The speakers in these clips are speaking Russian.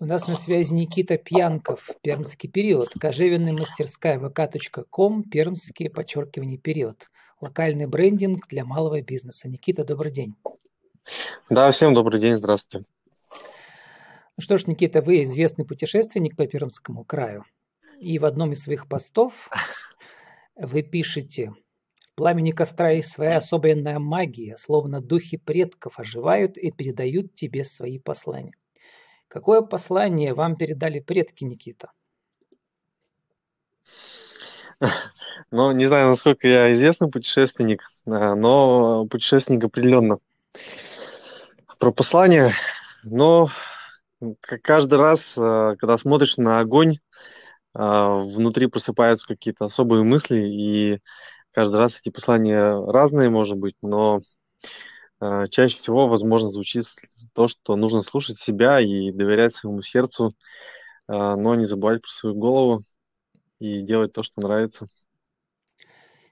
У нас на связи Никита Пьянков, пермский период, кожевенная мастерская vk.com, пермский, подчеркивание, период. Локальный брендинг для малого бизнеса. Никита, добрый день. Да, всем добрый день, здравствуйте. Ну что ж, Никита, вы известный путешественник по Пермскому краю. И в одном из своих постов вы пишете, в пламени костра есть своя особенная магия, словно духи предков оживают и передают тебе свои послания. Какое послание вам передали предки, Никита? Ну, не знаю, насколько я известный путешественник, а, но путешественник определенно. Про послание, но каждый раз, а, когда смотришь на огонь, а, внутри просыпаются какие-то особые мысли, и каждый раз эти послания разные, может быть, но чаще всего, возможно, звучит то, что нужно слушать себя и доверять своему сердцу, а, но не забывать про свою голову и делать то, что нравится.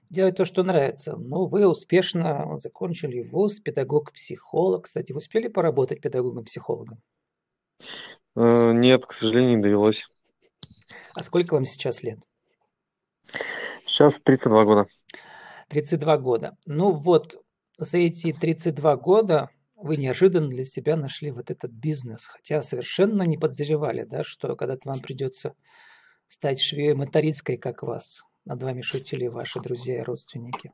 Делать то, что нравится. Ну, вы успешно закончили вуз, педагог-психолог. Кстати, вы успели поработать педагогом-психологом? А, нет, к сожалению, не довелось. А сколько вам сейчас лет? Сейчас 32 года. 32 года. Ну вот, за эти 32 года вы неожиданно для себя нашли вот этот бизнес, хотя совершенно не подозревали, да, что когда-то вам придется стать швеей моторицкой, как вас. Над вами шутили ваши друзья и родственники.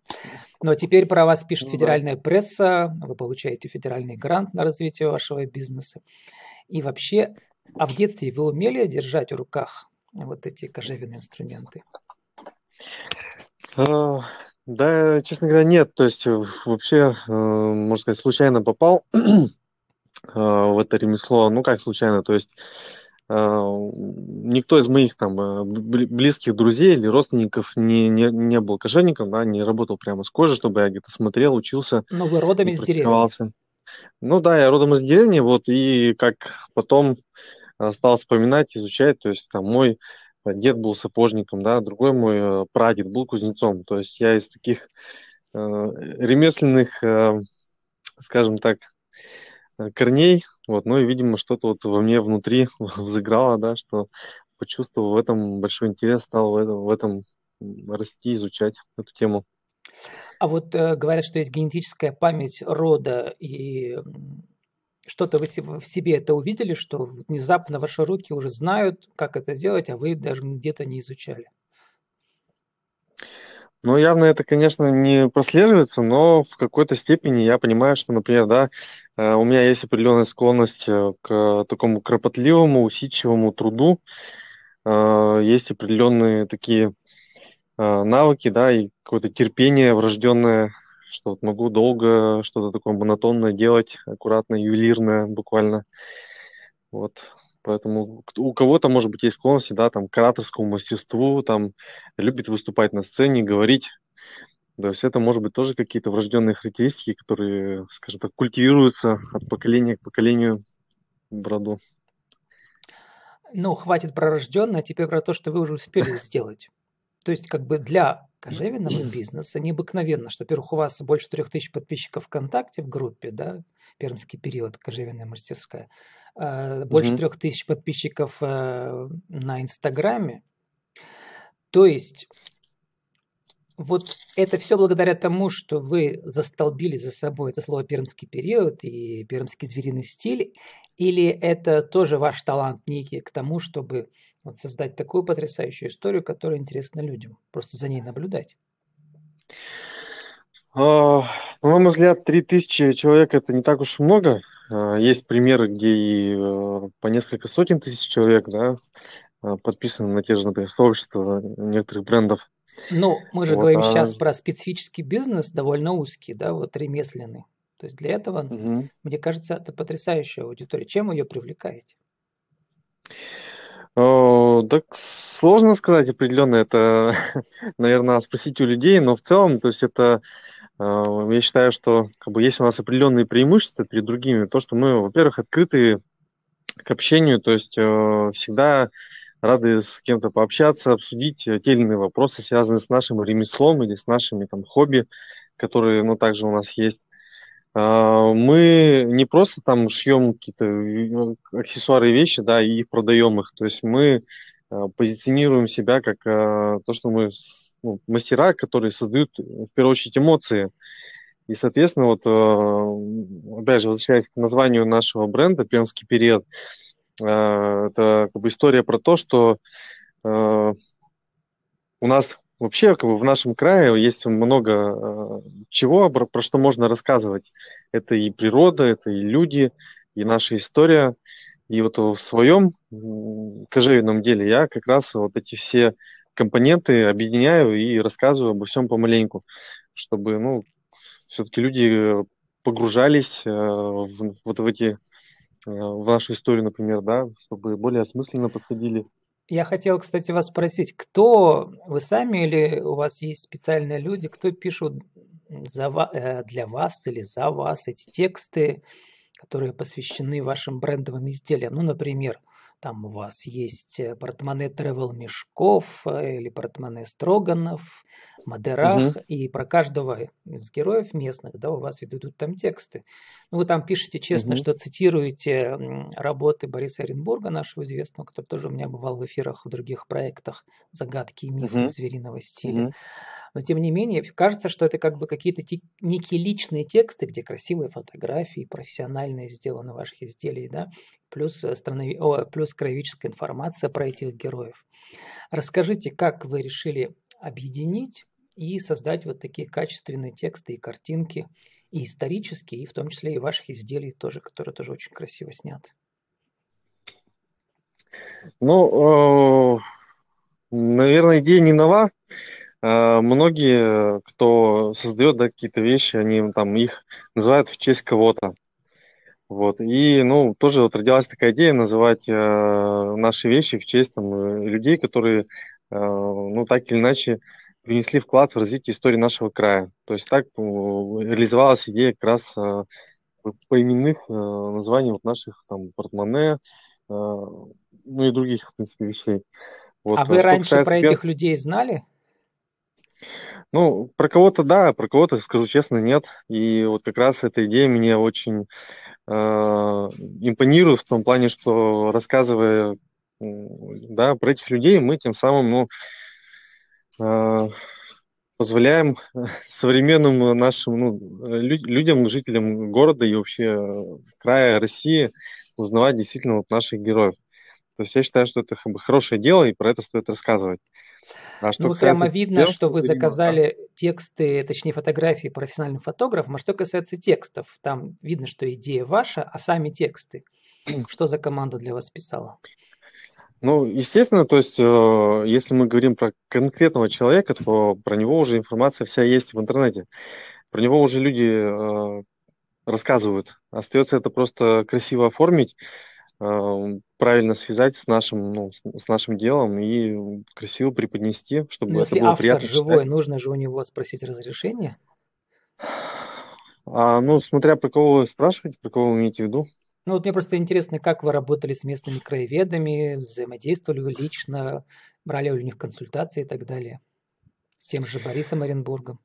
Но теперь про вас пишет ну, федеральная пресса, вы получаете федеральный грант на развитие вашего бизнеса. И вообще, а в детстве вы умели держать в руках вот эти кожевенные инструменты? Да, честно говоря, нет. То есть э, вообще, э, можно сказать, случайно попал э, в это ремесло. Ну, как случайно, то есть никто из моих там близких друзей или родственников не, не, не был кожевником, да, не работал прямо с кожей, чтобы я где-то смотрел, учился. Но вы родом из деревни. Ну да, я родом из деревни, вот, и как потом стал вспоминать, изучать, то есть там мой дед был сапожником, да, другой мой э, прадед был кузнецом. То есть я из таких э, ремесленных, э, скажем так, э, корней, вот, ну и, видимо, что-то вот во мне внутри взыграло, да, что почувствовал в этом большой интерес, стал в этом, в этом расти, изучать эту тему. А вот э, говорят, что есть генетическая память рода и что-то вы в себе это увидели, что внезапно ваши руки уже знают, как это делать, а вы даже где-то не изучали? Ну, явно это, конечно, не прослеживается, но в какой-то степени я понимаю, что, например, да, э, у меня есть определенная склонность э, к такому кропотливому, усидчивому труду. Э, есть определенные такие навыки, да, и какое-то терпение врожденное что вот могу долго что-то такое монотонное делать, аккуратно, ювелирное буквально. Вот, поэтому у кого-то, может быть, есть склонности, да, там, к ораторскому мастерству, там, любит выступать на сцене, говорить. То есть это, может быть, тоже какие-то врожденные характеристики, которые, скажем так, культивируются от поколения к поколению в роду. Ну, хватит про рожденное, а теперь про то, что вы уже успели сделать. То есть, как бы для кожевенного бизнеса необыкновенно, что, во-первых, у вас больше трех тысяч подписчиков ВКонтакте в группе, да, Пермский период, кожевенная мастерская, а, больше трех тысяч подписчиков э, на Инстаграме. То есть вот это все благодаря тому, что вы застолбили за собой это слово пермский период и пермский звериный стиль, или это тоже ваш талант некий к тому, чтобы вот создать такую потрясающую историю, которая интересна людям, просто за ней наблюдать? А, на мой взгляд, 3000 человек это не так уж много. А, есть примеры, где и э, по несколько сотен тысяч человек да, а, подписаны на те же, например, сообщества некоторых брендов. Ну, мы же вот, говорим а... сейчас про специфический бизнес, довольно узкий, да, вот ремесленный. То есть для этого, угу. мне кажется, это потрясающая аудитория. Чем вы ее привлекаете? Так сложно сказать определенно, это, наверное, спросить у людей, но в целом, то есть это, а, я считаю, что как бы есть у нас определенные преимущества перед другими, то, что мы, во-первых, открыты к общению, то есть э, всегда рады с кем-то пообщаться, обсудить э, или иные вопросы, связанные с нашим ремеслом или с нашими там хобби, которые, ну, также у нас есть. Мы не просто там шьем какие-то аксессуары и вещи, да, и продаем их. То есть мы позиционируем себя как то, что мы ну, мастера, которые создают в первую очередь эмоции. И, соответственно, вот, опять же, возвращаясь к названию нашего бренда «Пермский период», это как бы история про то, что у нас вообще как бы в нашем крае есть много э, чего, про, про что можно рассказывать. Это и природа, это и люди, и наша история. И вот в своем кожевенном деле я как раз вот эти все компоненты объединяю и рассказываю обо всем помаленьку, чтобы, ну, все-таки люди погружались э, в, вот в эти, э, в нашу историю, например, да, чтобы более осмысленно подходили я хотел, кстати, вас спросить, кто вы сами или у вас есть специальные люди, кто пишут за, э, для вас или за вас эти тексты, которые посвящены вашим брендовым изделиям? Ну, например, там у вас есть э, портмоне Travel Мешков э, или портмоне Строганов, Мадерах, угу. и про каждого из героев местных, да, у вас ведут там тексты. Ну, вы там пишете честно, угу. что цитируете работы Бориса Оренбурга, нашего известного, который тоже у меня бывал в эфирах в других проектах «Загадки и мифы угу. звериного стиля». Угу. Но тем не менее, кажется, что это как бы какие-то некие личные тексты, где красивые фотографии, профессиональные сделаны ваших изделий, да, плюс, э, странови... О, плюс краеведческая информация про этих героев. Расскажите, как вы решили объединить и создать вот такие качественные тексты и картинки, и исторические, и в том числе и ваших изделий тоже, которые тоже очень красиво сняты. Ну, э, наверное, идея не нова. Э, многие, кто создает да, какие-то вещи, они там их называют в честь кого-то. Вот. И, ну, тоже вот родилась такая идея называть э, наши вещи в честь там, э, людей, которые, э, ну, так или иначе принесли вклад в развитие истории нашего края. То есть так э, реализовалась идея как раз э, поименных э, названий вот наших там портмоне, ну и других, в принципе, вещей. Вот. А вы раньше про этих людей знали? Ну, про кого-то да, про кого-то, скажу честно, нет. И вот как раз эта идея мне очень э, импонирует в том плане, что рассказывая да, про этих людей, мы тем самым ну, позволяем современным нашим ну, людям, жителям города и вообще края России узнавать действительно вот наших героев. То есть я считаю, что это хорошее дело, и про это стоит рассказывать. А что ну, прямо видно, что вы заказали тексты, точнее фотографии профессиональным фотографам. А что касается текстов, там видно, что идея ваша, а сами тексты. Что за команда для вас писала? Ну, естественно, то есть, э, если мы говорим про конкретного человека, то про него уже информация вся есть в интернете. Про него уже люди э, рассказывают. Остается это просто красиво оформить, э, правильно связать с нашим, ну, с нашим делом и красиво преподнести, чтобы Но это если было автор приятно живой, читать. нужно же у него спросить разрешение? А, ну, смотря про кого вы спрашиваете, про кого вы имеете в виду. Ну, вот мне просто интересно, как вы работали с местными краеведами, взаимодействовали вы лично, брали ли у них консультации и так далее. С тем же Борисом Оренбургом.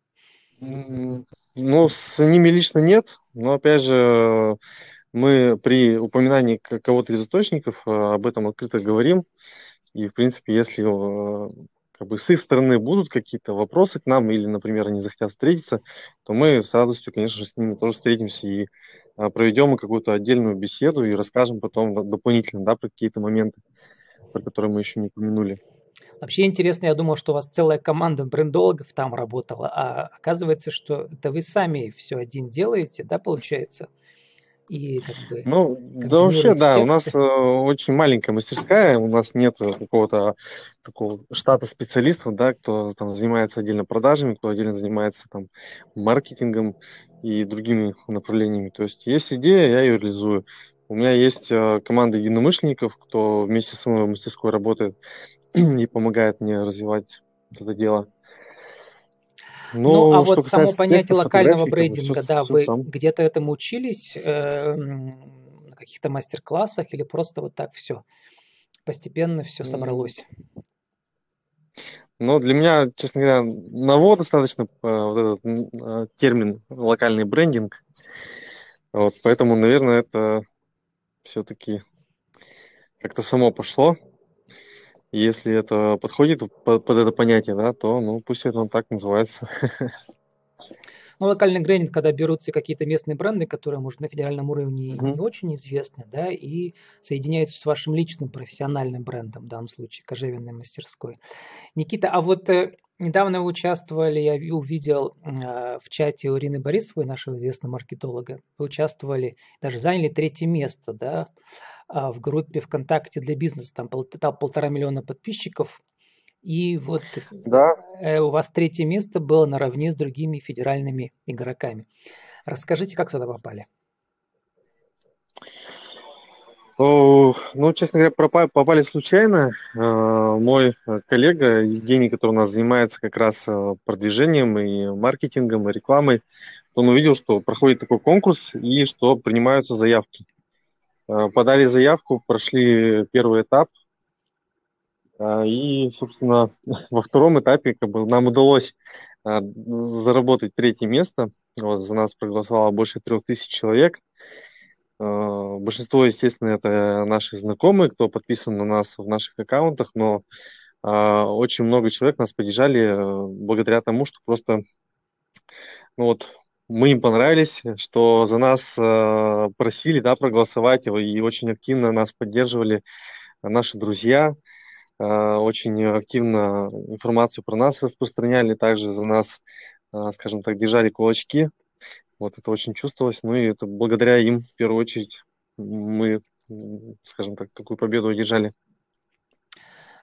Ну, с ними лично нет, но, опять же, мы при упоминании кого-то из источников э, об этом открыто говорим. И, в принципе, если э, как бы с их стороны будут какие-то вопросы к нам, или, например, они захотят встретиться, то мы с радостью, конечно же, с ними тоже встретимся и э, проведем какую-то отдельную беседу и расскажем потом дополнительно да, про какие-то моменты, про которые мы еще не упомянули. Вообще интересно, я думал, что у вас целая команда брендологов там работала, а оказывается, что это вы сами все один делаете, да, получается? И как бы... Ну, да вообще, да, тексты. у нас э, очень маленькая мастерская, у нас нет какого-то такого штата специалистов, да, кто там занимается отдельно продажами, кто отдельно занимается там маркетингом и другими направлениями. То есть есть идея, я ее реализую. У меня есть э, команда единомышленников, кто вместе со мной в мастерской работает и помогает мне развивать это дело. Но, ну, а вот само понятие локального брендинга, да, вы где-то этому учились э, на каких-то мастер-классах или просто вот так все постепенно все собралось? Ну, для меня, честно говоря, ново достаточно э, вот этот э, термин локальный брендинг. Вот, поэтому, наверное, это все-таки как-то само пошло. Если это подходит под, под это понятие, да, то ну пусть это так называется. Ну, локальный брендинг, когда берутся какие-то местные бренды, которые, может, на федеральном уровне mm-hmm. не очень известны, да, и соединяются с вашим личным профессиональным брендом, в данном случае, кожевенной мастерской. Никита, а вот э, недавно вы участвовали, я увидел э, в чате у Ирины Борисовой, нашего известного маркетолога, вы участвовали, даже заняли третье место, да, э, в группе ВКонтакте для бизнеса, там, пол, там полтора миллиона подписчиков, и вот да. Э, у вас третье место было наравне с другими федеральными игроками. Расскажите, как туда попали? Ну, честно говоря, пропали, попали случайно. Э, мой коллега Евгений, который у нас занимается как раз э, продвижением и маркетингом, и рекламой, он увидел, что проходит такой конкурс и что принимаются заявки. Подали заявку, прошли первый этап, а, и, собственно, во втором этапе как бы, нам удалось а, заработать третье место. Вот, за нас проголосовало больше трех тысяч человек. А, большинство, естественно, это наши знакомые, кто подписан на нас в наших аккаунтах, но очень много человек нас поддержали благодаря тому, что просто ну вот, мы им понравились, что за нас просили да, проголосовать, и очень активно нас поддерживали наши друзья, Э, очень активно информацию про нас распространяли, также за нас, э, скажем так, держали кулачки. Вот это очень чувствовалось. Ну и это благодаря им, в первую очередь, мы, скажем так, такую победу одержали.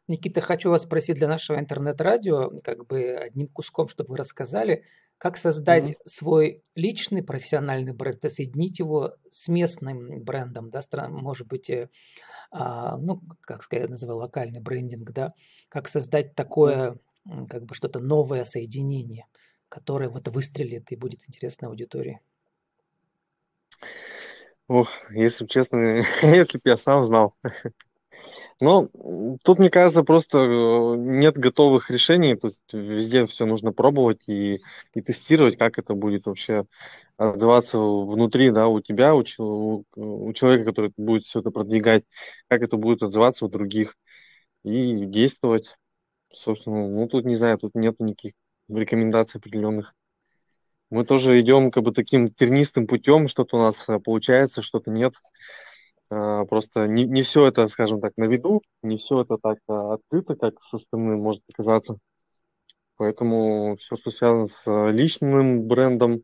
Никита, хочу вас спросить для нашего интернет-радио, как бы одним куском, чтобы вы рассказали, как создать mm-hmm. свой личный профессиональный бренд соединить его с местным брендом, да, может быть, э, а, ну, как сказать, я называю локальный брендинг, да, как создать такое, как бы что-то новое соединение, которое вот выстрелит и будет интересно аудитории. Ох, если честно, если бы я сам знал. Но тут, мне кажется, просто э, нет готовых решений. Тут везде все нужно пробовать и, и тестировать, как это будет вообще отзываться внутри, да, у тебя, у, у, человека, который будет все это продвигать, как это будет отзываться у других и действовать. Собственно, ну тут не знаю, тут нету никаких рекомендаций определенных. Мы тоже идем как бы таким тернистым путем, что-то у нас э, получается, что-то нет. А, просто не, не все это, скажем так, на виду, не все это так а, открыто, как со стороны может показаться. Поэтому все, что связано с личным брендом,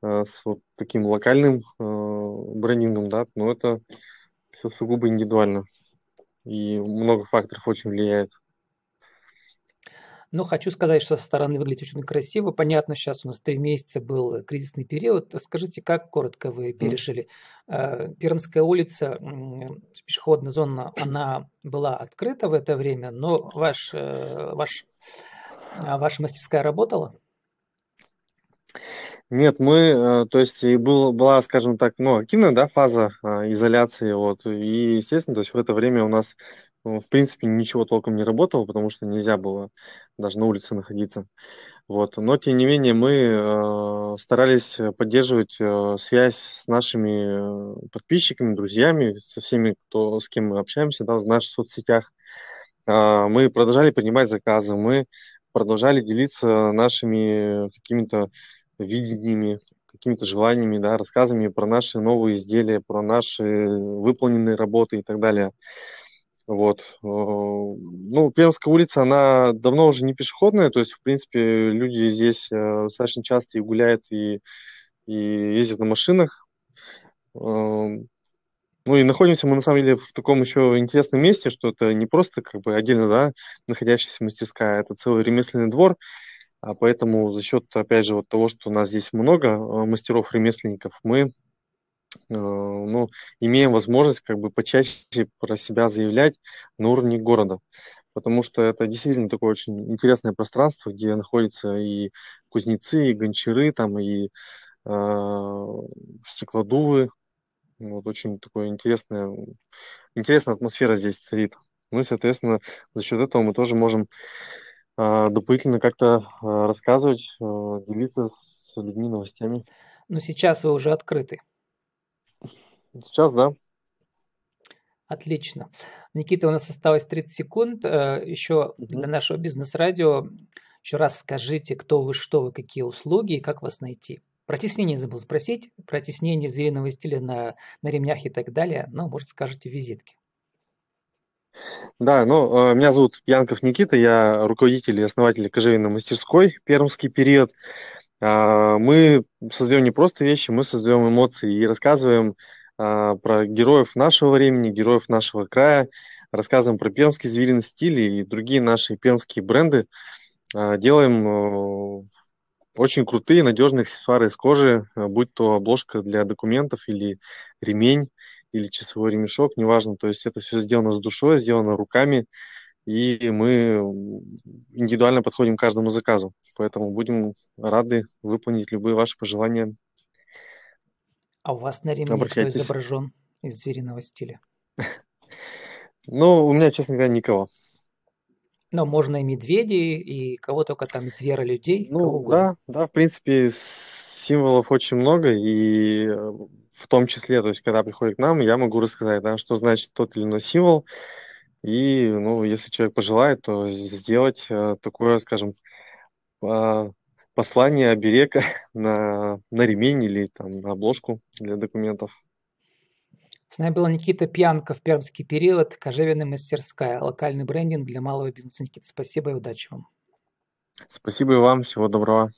с вот таким локальным брендингом, да, но ну, это все сугубо индивидуально. И много факторов очень влияет. Но хочу сказать, что со стороны выглядит очень красиво. Понятно, сейчас у нас три месяца был кризисный период. Скажите, как коротко вы пережили? Э, Пермская улица, пешеходная зона, она была открыта в это время, но ваш, э, ваш, а ваша мастерская работала? Нет, мы, э, то есть был, была, скажем так, ну, активная, да, фаза изоляции, вот, и, естественно, то есть в это время у нас в принципе, ничего толком не работало, потому что нельзя было даже на улице находиться. Вот. Но, тем не менее, мы э, старались поддерживать э, связь с нашими э, подписчиками, друзьями, со всеми, кто, с кем мы общаемся да, в наших соцсетях. Э, мы продолжали принимать заказы, мы продолжали делиться нашими какими-то видениями, какими-то желаниями, да, рассказами про наши новые изделия, про наши выполненные работы и так далее. Вот. Э, ну, Пермская улица, она давно уже не пешеходная, то есть, в принципе, люди здесь э, достаточно часто и гуляют, и, и ездят на машинах. Эм, ну и находимся мы на самом деле в таком еще интересном месте, что это не просто как бы отдельно да, находящаяся мастерская, это целый ремесленный двор, а поэтому за счет, опять же, вот того, что у нас здесь много э, мастеров-ремесленников, мы ну, имеем возможность как бы почаще про себя заявлять на уровне города. Потому что это действительно такое очень интересное пространство, где находятся и кузнецы, и гончары, там, и э, стеклодувы. Вот очень такое интересное, интересная атмосфера здесь царит. Ну и, соответственно, за счет этого мы тоже можем э, дополнительно как-то э, рассказывать, э, делиться с людьми новостями. Но сейчас вы уже открыты Сейчас, да. Отлично. Никита, у нас осталось 30 секунд. Э, еще угу. для нашего бизнес-радио еще раз скажите, кто вы, что вы, какие услуги и как вас найти. Про теснение забыл спросить, про теснение звериного стиля на, на ремнях и так далее. Ну, может, скажете визитки. Да, ну, э, меня зовут Янков Никита, я руководитель и основатель кожевенной мастерской «Пермский период». А, мы создаем не просто вещи, мы создаем эмоции и рассказываем про героев нашего времени, героев нашего края, рассказываем про пермский звериный стиль и другие наши пермские бренды. А, делаем э, очень крутые, надежные аксессуары из кожи, будь то обложка для документов или ремень, или часовой ремешок, неважно. То есть это все сделано с душой, сделано руками, и мы индивидуально подходим к каждому заказу. Поэтому будем рады выполнить любые ваши пожелания. А у вас на ремне кто изображен из звериного стиля? Ну, у меня, честно говоря, никого. Но можно и медведей, и кого только там из людей. Ну, да, да, в принципе, символов очень много, и в том числе, то есть, когда приходит к нам, я могу рассказать, да, что значит тот или иной символ, и, ну, если человек пожелает, то сделать э, такое, скажем, э, послание, оберег на, на ремень или там на обложку для документов. С нами была Никита Пьянко в пермский период, кожевенная мастерская, локальный брендинг для малого бизнеса. Никита, спасибо и удачи вам. Спасибо и вам, всего доброго.